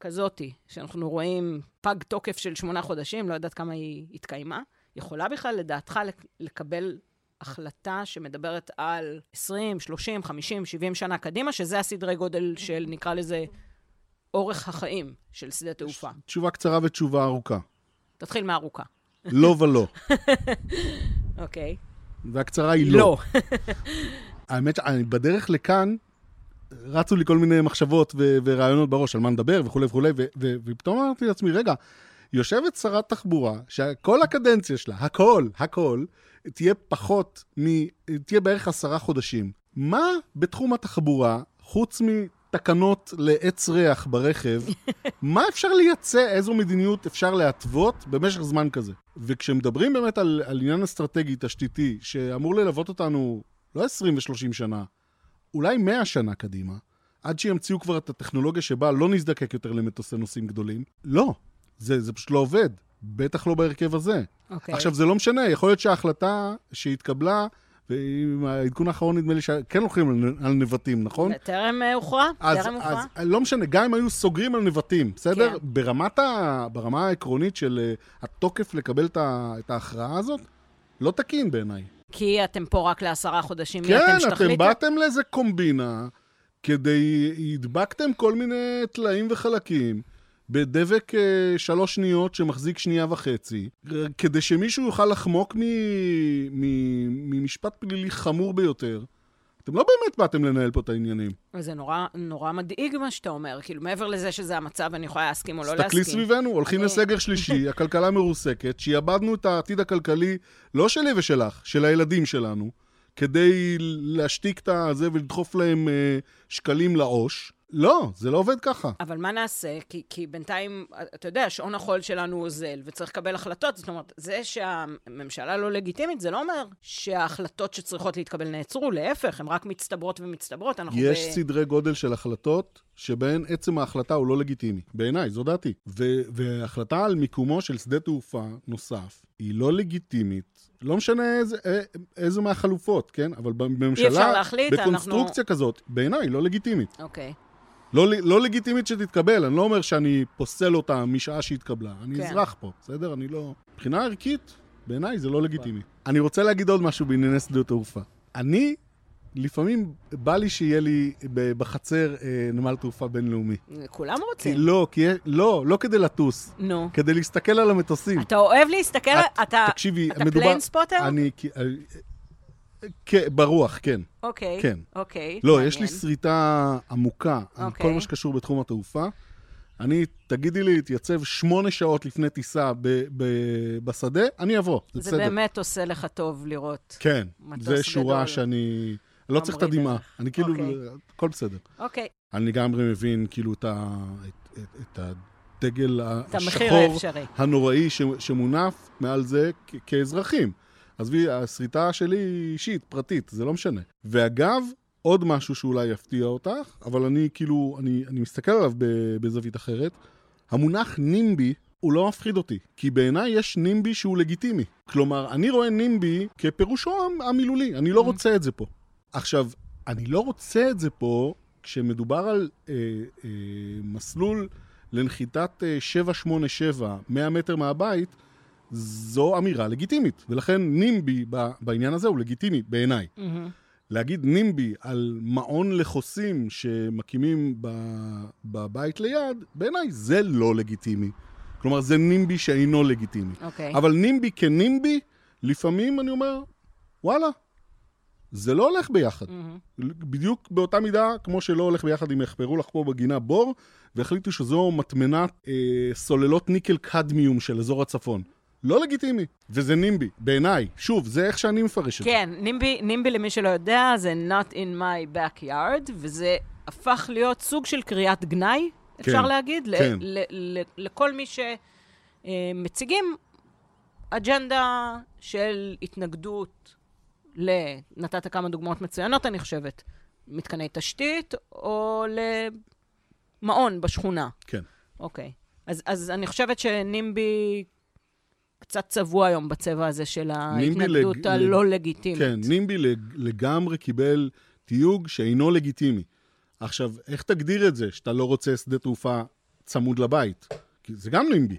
כזאתי, שאנחנו רואים פג תוקף של שמונה חודשים, לא יודעת כמה היא התקיימה, יכולה בכלל, לדעתך, לקבל החלטה שמדברת על 20, 30, 50, 70 שנה קדימה, שזה הסדרי גודל של, נקרא לזה, אורך החיים של שדה תעופה? תשובה קצרה ותשובה ארוכה. תתחיל מהארוכה. לא ולא. אוקיי. והקצרה היא לא. לא. האמת בדרך לכאן, רצו לי כל מיני מחשבות ו- ורעיונות בראש על מה נדבר וכולי וכולי, ו- ו- ופתאום אמרתי לעצמי, רגע, יושבת שרת תחבורה, שכל הקדנציה שלה, הכל, הכל, תהיה פחות מ... תהיה בערך עשרה חודשים. מה בתחום התחבורה, חוץ תקנות לעץ ריח ברכב, מה אפשר לייצא, איזו מדיניות אפשר להתוות במשך זמן כזה? וכשמדברים באמת על, על עניין אסטרטגי, תשתיתי, שאמור ללוות אותנו לא 20 ו-30 שנה, אולי 100 שנה קדימה, עד שימציאו כבר את הטכנולוגיה שבה לא נזדקק יותר למטוסי נוסעים גדולים, לא, זה, זה פשוט לא עובד. בטח לא בהרכב הזה. Okay. אוקיי. עכשיו, זה לא משנה, יכול להיות שההחלטה שהתקבלה ועם העדכון האחרון נדמה לי שכן הולכים על נבטים, נכון? טרם אה, הוכרע, טרם הוכרע. אז לא משנה, גם אם היו סוגרים על נבטים, בסדר? כן. ברמת ה, ברמה העקרונית של אה, התוקף לקבל את ההכרעה הזאת, לא תקין בעיניי. כי אתם פה רק לעשרה חודשים, כן, אתם שתחליטו? כן, אתם באתם לאיזה קומבינה, כדי, הדבקתם כל מיני טלאים וחלקים. בדבק אה, שלוש שניות שמחזיק שנייה וחצי, כדי שמישהו יוכל לחמוק ממשפט פלילי חמור ביותר. אתם לא באמת באתם לנהל פה את העניינים. וזה נורא, נורא מדאיג מה שאתה אומר. כאילו, מעבר לזה שזה המצב, אני יכולה להסכים או לא להסכים. תסתכלי סביבנו, הולכים אני- לסגר שלישי, הכלכלה מרוסקת, שיעבדנו את העתיד הכלכלי, לא שלי ושלך, של הילדים שלנו, כדי להשתיק את הזה ולדחוף להם אה, שקלים לעו"ש. לא, זה לא עובד ככה. אבל מה נעשה? כי, כי בינתיים, אתה יודע, שעון החול שלנו אוזל, וצריך לקבל החלטות. זאת אומרת, זה שהממשלה לא לגיטימית, זה לא אומר שההחלטות שצריכות להתקבל נעצרו, להפך, הן רק מצטברות ומצטברות. יש ב... סדרי גודל של החלטות שבהן עצם ההחלטה הוא לא לגיטימי. בעיניי, זו דעתי. ו- והחלטה על מיקומו של שדה תעופה נוסף היא לא לגיטימית. לא משנה איזה, א- איזה מהחלופות, כן? אבל בממשלה, אי אפשר להחליט, בקונסטרוקציה אנחנו- כזאת, בעיניי לא לגיטימית. אוקיי. לא, לא לגיטימית שתתקבל, אני לא אומר שאני פוסל אותה משעה שהתקבלה. אני כן. אזרח פה, בסדר? אני לא... מבחינה ערכית, בעיניי זה לא לגיטימי. אני רוצה להגיד עוד משהו בענייני שדות תעופה. אני, לפעמים בא לי שיהיה לי בחצר אה, נמל תעופה בינלאומי. כולם כי רוצים. לא, כי... לא, לא כדי לטוס, נו. כדי להסתכל על המטוסים. אתה אוהב להסתכל, את- אתה תקשיבי, אתה מדובר... plane spotter? אני... כי- אה, כן, ברוח, כן. אוקיי. כן. אוקיי. לא, מעניין. יש לי שריטה עמוקה על אוקיי. כל מה שקשור בתחום התעופה. אני, תגידי לי, להתייצב שמונה שעות לפני טיסה ב- ב- בשדה, אני אבוא, זה זה בסדר. באמת עושה לך טוב לראות. כן, מטוס זה שורה גדול. שאני... לא צריך את הדמעה. אני כאילו, אוקיי. הכל בסדר. אוקיי. אני לגמרי מבין, כאילו, את הדגל השחור. הנוראי שמונף מעל זה כאזרחים. עזבי, הסריטה שלי היא אישית, פרטית, זה לא משנה. ואגב, עוד משהו שאולי יפתיע אותך, אבל אני כאילו, אני, אני מסתכל עליו בזווית אחרת, המונח נימבי הוא לא מפחיד אותי, כי בעיניי יש נימבי שהוא לגיטימי. כלומר, אני רואה נימבי כפירושו המ- המילולי, אני לא רוצה את זה פה. עכשיו, אני לא רוצה את זה פה כשמדובר על אה, אה, מסלול לנחיתת אה, 787, 100 מטר מהבית, זו אמירה לגיטימית. ולכן נימבי ב- בעניין הזה הוא לגיטימי בעיניי. מהמם. להגיד נימבי על מעון לחוסים שמקימים ב- בבית ליד, בעיניי זה לא לגיטימי. כלומר, זה נימבי שאינו לגיטימי. אוקיי. אבל נימבי כנימבי, לפעמים אני אומר, וואלה, זה לא הולך ביחד. מהמם. בדיוק באותה מידה, כמו שלא הולך ביחד אם יחפרו לך פה בגינה בור, והחליטו שזו מטמנת אה, סוללות ניקל קדמיום של אזור הצפון. לא לגיטימי, וזה נימבי, בעיניי. שוב, זה איך שאני מפרש את זה. כן, נימבי, נימבי למי שלא יודע, זה not in my backyard, וזה הפך להיות סוג של קריאת גנאי, אפשר כן, להגיד, ל- כן. ל- ל- לכל מי שמציגים אג'נדה של התנגדות ל... נתת כמה דוגמאות מצוינות, אני חושבת. מתקני תשתית, או למעון בשכונה. כן. אוקיי. אז, אז אני חושבת שנימבי קצת צבוע היום בצבע הזה של ההתנגדות לג- הלא לגיטימית. כן, נימבי לג- לגמרי קיבל תיוג שאינו לגיטימי. עכשיו, איך תגדיר את זה, שאתה לא רוצה שדה תעופה צמוד לבית? כי זה גם נימבי.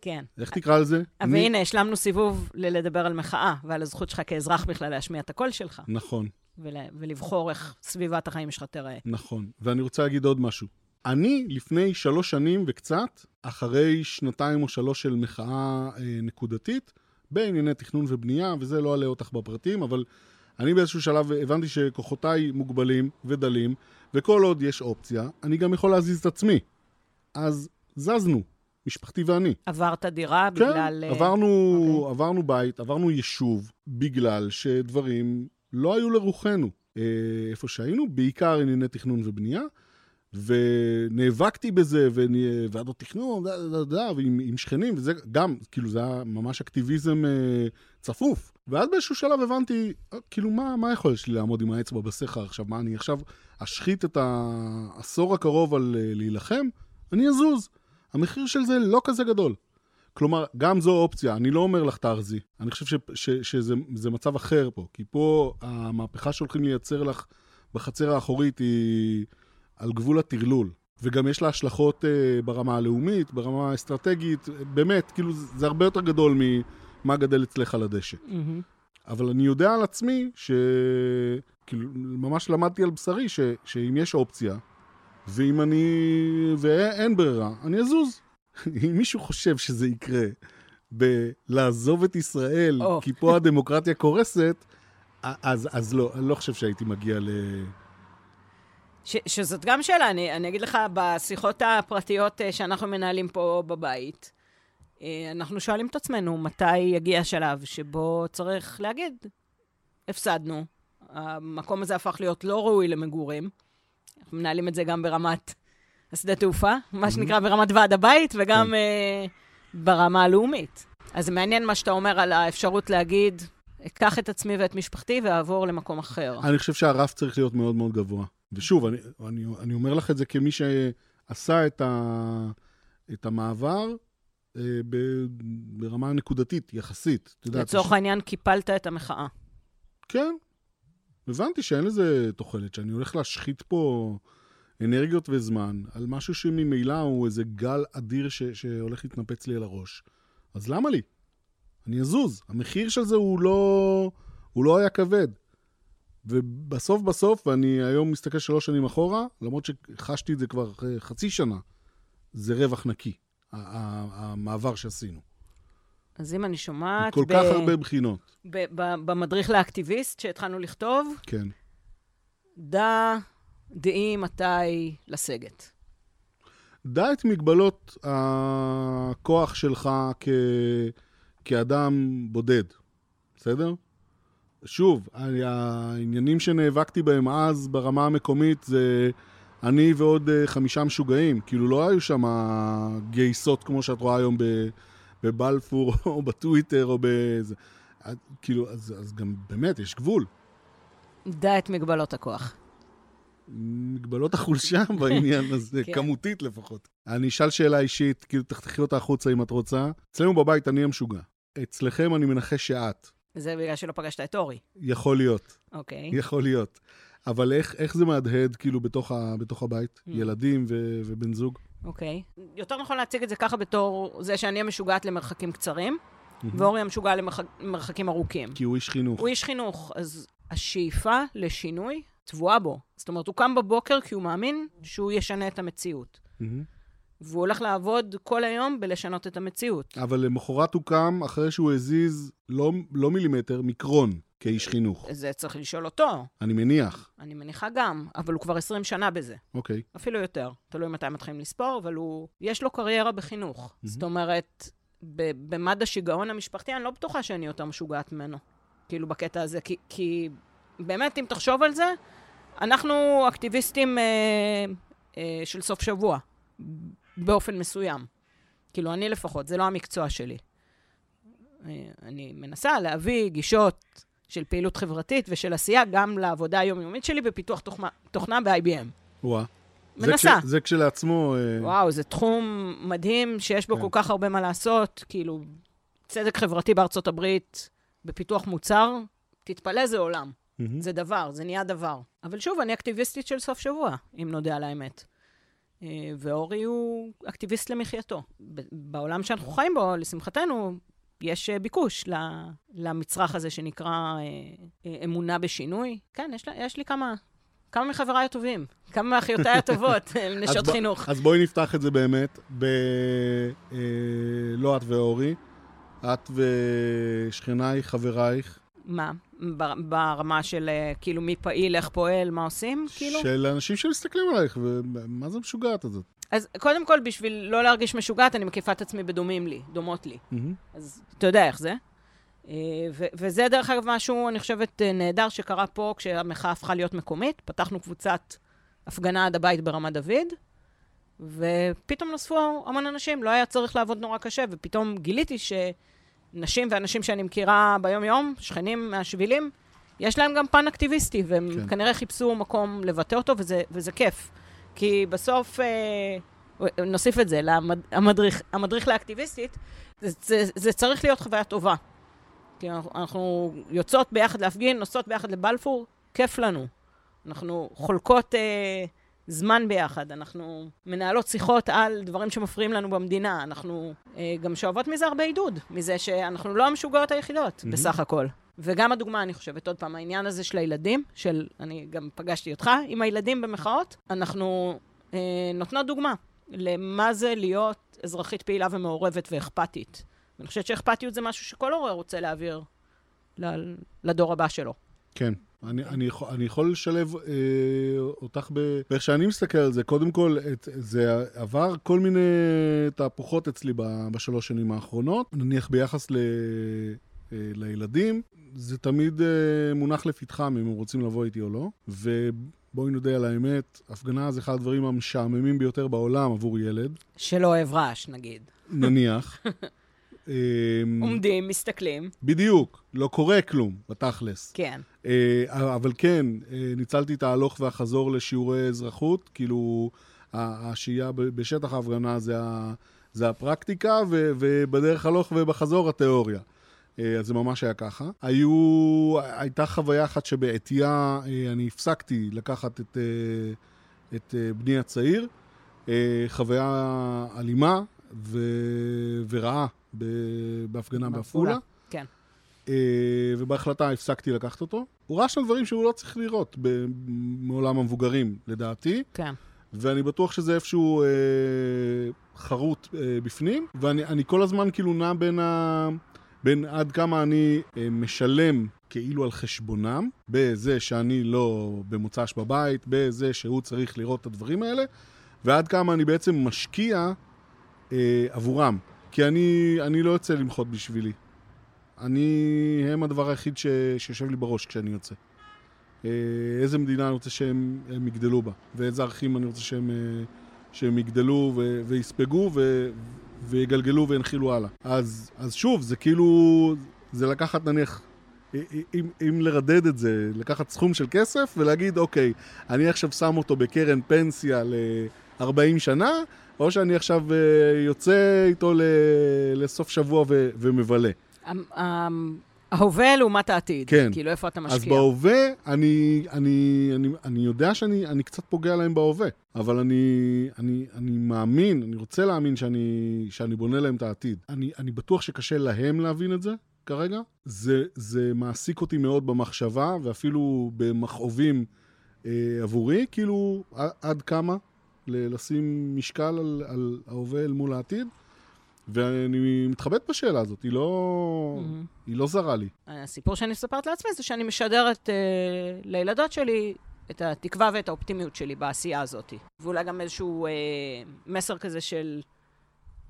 כן. איך תקרא לזה? אבל הנה, השלמנו סיבוב ללדבר על מחאה, ועל הזכות שלך כאזרח בכלל להשמיע את הקול שלך, נכון. ול, ולבחור איך סביבת החיים שלך תיראה. נכון. ואני רוצה להגיד עוד משהו. אני, לפני שלוש שנים וקצת, אחרי שנתיים או שלוש של מחאה אה, נקודתית, בענייני תכנון ובנייה, וזה לא אלאה אותך בפרטים, אבל אני באיזשהו שלב הבנתי שכוחותיי מוגבלים ודלים, וכל עוד יש אופציה, אני גם יכול להזיז את עצמי. אז זזנו, משפחתי ואני. עברת דירה כן, בגלל... אה, עברנו, אוקיי. עברנו בית, עברנו יישוב, בגלל שדברים לא היו לרוחנו. אה, איפה שהיינו, בעיקר ענייני תכנון ובנייה, ונאבקתי בזה, וועדות תכנון, דה, דה, דה, ועם עם שכנים, וזה גם, כאילו, זה היה ממש אקטיביזם אה, צפוף. ואז באיזשהו שלב הבנתי, אה, כאילו, מה, מה היכולת שלי לעמוד עם האצבע בסכר עכשיו? מה, אני עכשיו אשחית את העשור הקרוב על אה, להילחם? אני אזוז. המחיר של זה לא כזה גדול. כלומר, גם זו אופציה, אני לא אומר לך תארזי. אני חושב ש, ש, שזה זה מצב אחר פה, כי פה המהפכה שהולכים לייצר לך בחצר האחורית היא על גבול הטרלול. וגם יש לה השלכות אה, ברמה הלאומית, ברמה האסטרטגית, באמת, כאילו זה, זה הרבה יותר גדול ממה גדל אצלך על הדשא. מהמם. אבל אני יודע על עצמי ש... כאילו, ממש למדתי על בשרי ש... שאם יש אופציה, ואם אני... ואין ברירה, אני אזוז. אם מישהו חושב שזה יקרה בלעזוב את ישראל, או. כי פה הדמוקרטיה קורסת, אז, אז לא, אני לא חושב שהייתי מגיע ל... ש, שזאת גם שאלה, אני, אני אגיד לך, בשיחות הפרטיות אה, שאנחנו מנהלים פה בבית, אה, אנחנו שואלים את עצמנו מתי יגיע השלב שבו צריך להגיד, הפסדנו, המקום הזה הפך להיות לא ראוי למגורים. אנחנו מנהלים את זה גם ברמת השדה תעופה, מה שנקרא ברמת ועד הבית, וגם כן. uh, ברמה הלאומית. אז זה מעניין מה שאתה אומר על האפשרות להגיד, אקח את עצמי ואת משפחתי ואעבור למקום אחר. אני חושב שהרף צריך להיות מאוד מאוד גבוה. ושוב, אני, אני, אני אומר לך את זה כמי שעשה את, ה, את המעבר אה, ב, ברמה נקודתית, יחסית. לצורך העניין, קיפלת את המחאה. כן. הבנתי שאין לזה תוחלת, שאני הולך להשחית פה אנרגיות וזמן על משהו שממילא הוא איזה גל אדיר ש, שהולך להתנפץ לי על הראש. אז למה לי? אני אזוז. המחיר של זה הוא לא, הוא לא היה כבד. ובסוף בסוף, ואני היום מסתכל שלוש שנים אחורה, למרות שחשתי את זה כבר אחרי חצי שנה, זה רווח נקי, המעבר שעשינו. אז אם אני שומעת... כל ב... כך הרבה בחינות. ב- ב- במדריך לאקטיביסט שהתחלנו לכתוב, כן. דע, דעי מתי לסגת. דע את מגבלות הכוח שלך כ... כאדם בודד, בסדר? שוב, העניינים שנאבקתי בהם אז ברמה המקומית זה אני ועוד אה, חמישה משוגעים. כאילו לא היו שם גייסות כמו שאת רואה היום בבלפור או בטוויטר או באיזה... כאילו, אז, אז גם באמת, יש גבול. דע את מגבלות הכוח. מגבלות החולשה בעניין הזה, כן. כמותית לפחות. אני אשאל שאלה אישית, כאילו, תחתכי אותה החוצה אם את רוצה. אצלנו בבית אני המשוגע. אצלכם אני מנחש שאת. זה בגלל שלא פגשת את אורי. יכול להיות. אוקיי. יכול להיות. אבל איך, איך זה מהדהד, כאילו, בתוך, ה, בתוך הבית? Mm. ילדים ו, ובן זוג? אוקיי. יותר נכון להציג את זה ככה בתור זה שאני המשוגעת למרחקים קצרים, mm-hmm. ואורי המשוגע למרחקים ארוכים. כי הוא איש חינוך. הוא איש חינוך, אז השאיפה לשינוי טבועה בו. זאת אומרת, הוא קם בבוקר כי הוא מאמין שהוא ישנה את המציאות. Mm-hmm. והוא הולך לעבוד כל היום בלשנות את המציאות. אבל למחרת הוא קם אחרי שהוא הזיז לא, לא מילימטר, מיקרון, כאיש חינוך. זה צריך לשאול אותו. אני מניח. אני מניחה גם, אבל הוא כבר 20 שנה בזה. אוקיי. אפילו יותר. תלוי מתי מתחילים לספור, אבל הוא... יש לו קריירה בחינוך. Mm-hmm. זאת אומרת, במד השיגעון המשפחתי, אני לא בטוחה שאני יותר משוגעת ממנו. כאילו, בקטע הזה. כי, כי באמת, אם תחשוב על זה, אנחנו אקטיביסטים אה, אה, של סוף שבוע. באופן מסוים. כאילו, אני לפחות, זה לא המקצוע שלי. אה, אני מנסה להביא גישות של פעילות חברתית ושל עשייה גם לעבודה היומיומית שלי בפיתוח תוכנה, תוכנה ב-IBM. וואה. מנסה. זה, כש, זה כשלעצמו... אה, וואו, זה תחום מדהים שיש בו כן. כל כך הרבה מה לעשות. כאילו, צדק חברתי בארצות הברית, בפיתוח מוצר, תתפלא, זה עולם. Mm-hmm. זה דבר, זה נהיה דבר. אבל שוב, אני אקטיביסטית של סוף שבוע, אם נודה על האמת. אה, ואורי הוא אקטיביסט למחייתו. בעולם שאנחנו חיים בו, לשמחתנו, יש אה, ביקוש למצרך הזה שנקרא אה, אמונה בשינוי. כן, יש, יש לי כמה, כמה מחבריי הטובים, כמה מאחיותיי הטובות, נשות אז חינוך. אז בואי נפתח את זה באמת, ב... לא את ואורי, את ושכנייך, חברייך. מה? ברמה של אה, כאילו מי פעיל, איך פועל, מה עושים, כאילו? של אנשים שמסתכלים עלייך, ומה זה המשוגעת הזאת? אז קודם כל, בשביל לא להרגיש משוגעת, אני מקיפה את עצמי בדומים לי, דומות לי. Mm-hmm. אז אתה יודע איך זה. אה, ו- וזה, דרך אגב, משהו, אני חושבת, אה, נהדר שקרה פה כשהמחאה הפכה להיות מקומית. פתחנו קבוצת הפגנה עד הבית ברמת דוד, ופתאום נוספו המון אנשים, לא היה צריך לעבוד נורא קשה, ופתאום גיליתי ש... נשים ואנשים שאני מכירה ביום-יום, שכנים מהשבילים, יש להם גם פן אקטיביסטי, והם כן. כנראה חיפשו מקום לבטא אותו, וזה, וזה כיף. כי בסוף, אה, נוסיף את זה, למדריך, המדריך לאקטיביסטית, זה, זה, זה צריך להיות חוויה טובה. כי אנחנו, אנחנו יוצאות ביחד להפגין, נוסעות ביחד לבלפור, כיף לנו. אנחנו חולקות... אה, זמן ביחד, אנחנו מנהלות שיחות על דברים שמפריעים לנו במדינה, אנחנו אה, גם שואבות מזה הרבה עידוד, מזה שאנחנו לא המשוגעות היחידות, mm-hmm. בסך הכל. וגם הדוגמה, אני חושבת, עוד פעם, העניין הזה של הילדים, של, אני גם פגשתי אותך עם הילדים במחאות, אנחנו אה, נותנות דוגמה למה זה להיות אזרחית פעילה ומעורבת ואכפתית. ואני חושבת שאכפתיות זה משהו שכל הורה רוצה להעביר לדור הבא שלו. כן. אני, אני, יכול, אני יכול לשלב אה, אותך. באיך שאני מסתכל על זה. קודם כל, את, זה עבר כל מיני תהפוכות אצלי בשלוש שנים האחרונות. נניח ביחס ל, לילדים, זה תמיד אה, מונח לפתחם אם הם רוצים לבוא איתי או לא. ובואי נודה על האמת, הפגנה זה אחד הדברים המשעממים ביותר בעולם עבור ילד. שלא אוהב רעש, נגיד. נניח. אמ, עומדים, מסתכלים. בדיוק, לא קורה כלום, בתכלס. כן. אה, אבל כן, אה, ניצלתי את ההלוך והחזור לשיעורי אזרחות, כאילו, השהייה בשטח ההפגנה זה, ה, זה הפרקטיקה, ובדרך הלוך ובחזור התיאוריה. אה, אז זה ממש היה ככה. היו, הייתה חוויה אחת שבעטייה אני הפסקתי לקחת את, את בני הצעיר. חוויה אלימה ו, ורעה בהפגנה בעפולה. כן. אה, ובהחלטה הפסקתי לקחת אותו. הוא ראה שם דברים שהוא לא צריך לראות מעולם המבוגרים, לדעתי. כן. ואני בטוח שזה איפשהו אה, חרוט אה, בפנים, ואני כל הזמן כאילו נע בין, ה, בין עד כמה אני אה, משלם כאילו על חשבונם, בזה שאני לא במוצ"ש בבית, בזה שהוא צריך לראות את הדברים האלה, ועד כמה אני בעצם משקיע אה, עבורם. כי אני, אני לא יוצא למחות בשבילי. אני, הם הדבר היחיד ש, שיושב לי בראש כשאני יוצא. אה, איזה מדינה אני רוצה שהם יגדלו בה, ואיזה ערכים אני רוצה שהם, אה, שהם יגדלו ו, ויספגו ו, ויגלגלו וינחילו הלאה. אז, אז שוב, זה כאילו, זה לקחת נניח, אם, אם לרדד את זה, לקחת סכום של כסף ולהגיד, אוקיי, אני עכשיו שם אותו בקרן פנסיה ל-40 שנה, או שאני עכשיו uh, יוצא איתו לסוף שבוע ו- ומבלה. ההווה לעומת העתיד. כן. כאילו, איפה אתה משקיע? אז בהווה, אני, אני, אני, אני יודע שאני אני קצת פוגע להם בהווה, אבל אני, אני, אני מאמין, אני רוצה להאמין שאני, שאני בונה להם את העתיד. אני, אני בטוח שקשה להם להבין את זה כרגע. זה, זה מעסיק אותי מאוד במחשבה, ואפילו במכאובים אה, עבורי, כאילו, עד כמה לשים משקל על, על ההווה אל מול העתיד. ואני מתחבט בשאלה הזאת, היא לא, mm-hmm. היא לא זרה לי. הסיפור שאני מספרת לעצמי זה שאני משדרת uh, לילדות שלי את התקווה ואת האופטימיות שלי בעשייה הזאת. ואולי גם איזשהו uh, מסר כזה של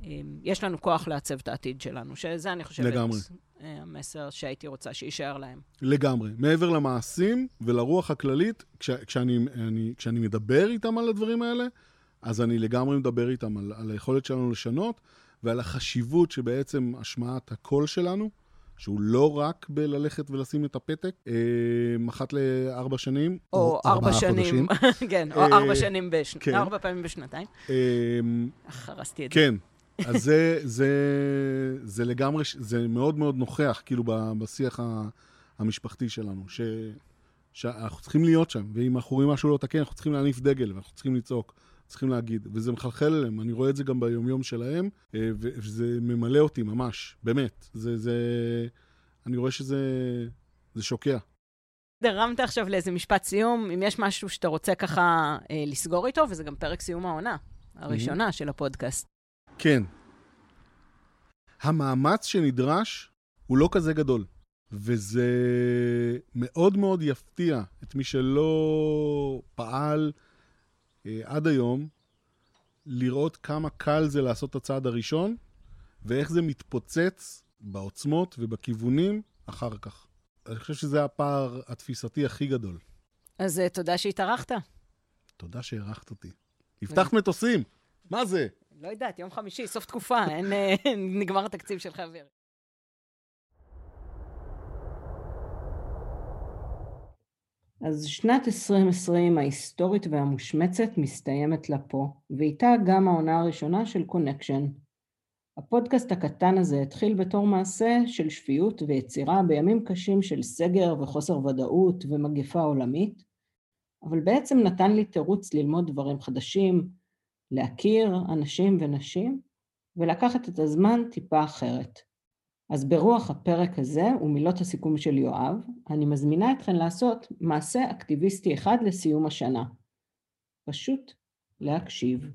uh, יש לנו כוח לעצב את העתיד שלנו, שזה אני חושבת... לגמרי. המסר שהייתי רוצה שיישאר להם. לגמרי. מעבר למעשים ולרוח הכללית, כש, כשאני, אני, כשאני מדבר איתם על הדברים האלה, אז אני לגמרי מדבר איתם על, על היכולת שלנו לשנות ועל החשיבות שבעצם השמעת הקול שלנו, שהוא לא רק בללכת ולשים את הפתק, אה, אחת לארבע שנים, או, או ארבע שנים, כן, או ארבע אה, שנים. כן. ארבע פעמים בשנתיים. אה, חרסתי את כן. זה. כן, אז זה, זה, זה לגמרי, זה מאוד מאוד נוכח, כאילו, בשיח המשפחתי שלנו, ש, שאנחנו צריכים להיות שם, ואם אנחנו רואים משהו לא תקן, אנחנו צריכים להניף דגל, ואנחנו צריכים לצעוק. צריכים להגיד, וזה מחלחל אליהם, אני רואה את זה גם ביומיום שלהם, אה, וזה ממלא אותי ממש, באמת. זה, זה, אני רואה שזה זה שוקע. הרמת עכשיו לאיזה משפט סיום, אם יש משהו שאתה רוצה ככה אה, לסגור איתו, וזה גם פרק סיום העונה הראשונה mm-hmm. של הפודקאסט. כן. המאמץ שנדרש הוא לא כזה גדול, וזה מאוד מאוד יפתיע את מי שלא פעל עד היום, לראות כמה קל זה לעשות את הצעד הראשון, ואיך זה מתפוצץ בעוצמות ובכיוונים אחר כך. אני חושב שזה הפער התפיסתי הכי גדול. אז uh, תודה שהתארחת. תודה שהארחת אותי. הבטחת מטוסים, מה זה? לא יודעת, יום חמישי, סוף תקופה, אין, אה, נגמר התקציב של חבר. אז שנת 2020 ההיסטורית והמושמצת מסתיימת לה פה, ואיתה גם העונה הראשונה של קונקשן. הפודקאסט הקטן הזה התחיל בתור מעשה של שפיות ויצירה בימים קשים של סגר וחוסר ודאות ומגפה עולמית, אבל בעצם נתן לי תירוץ ללמוד דברים חדשים, להכיר אנשים ונשים, ולקחת את הזמן טיפה אחרת. אז ברוח הפרק הזה ומילות הסיכום של יואב, אני מזמינה אתכן לעשות מעשה אקטיביסטי אחד לסיום השנה. פשוט להקשיב.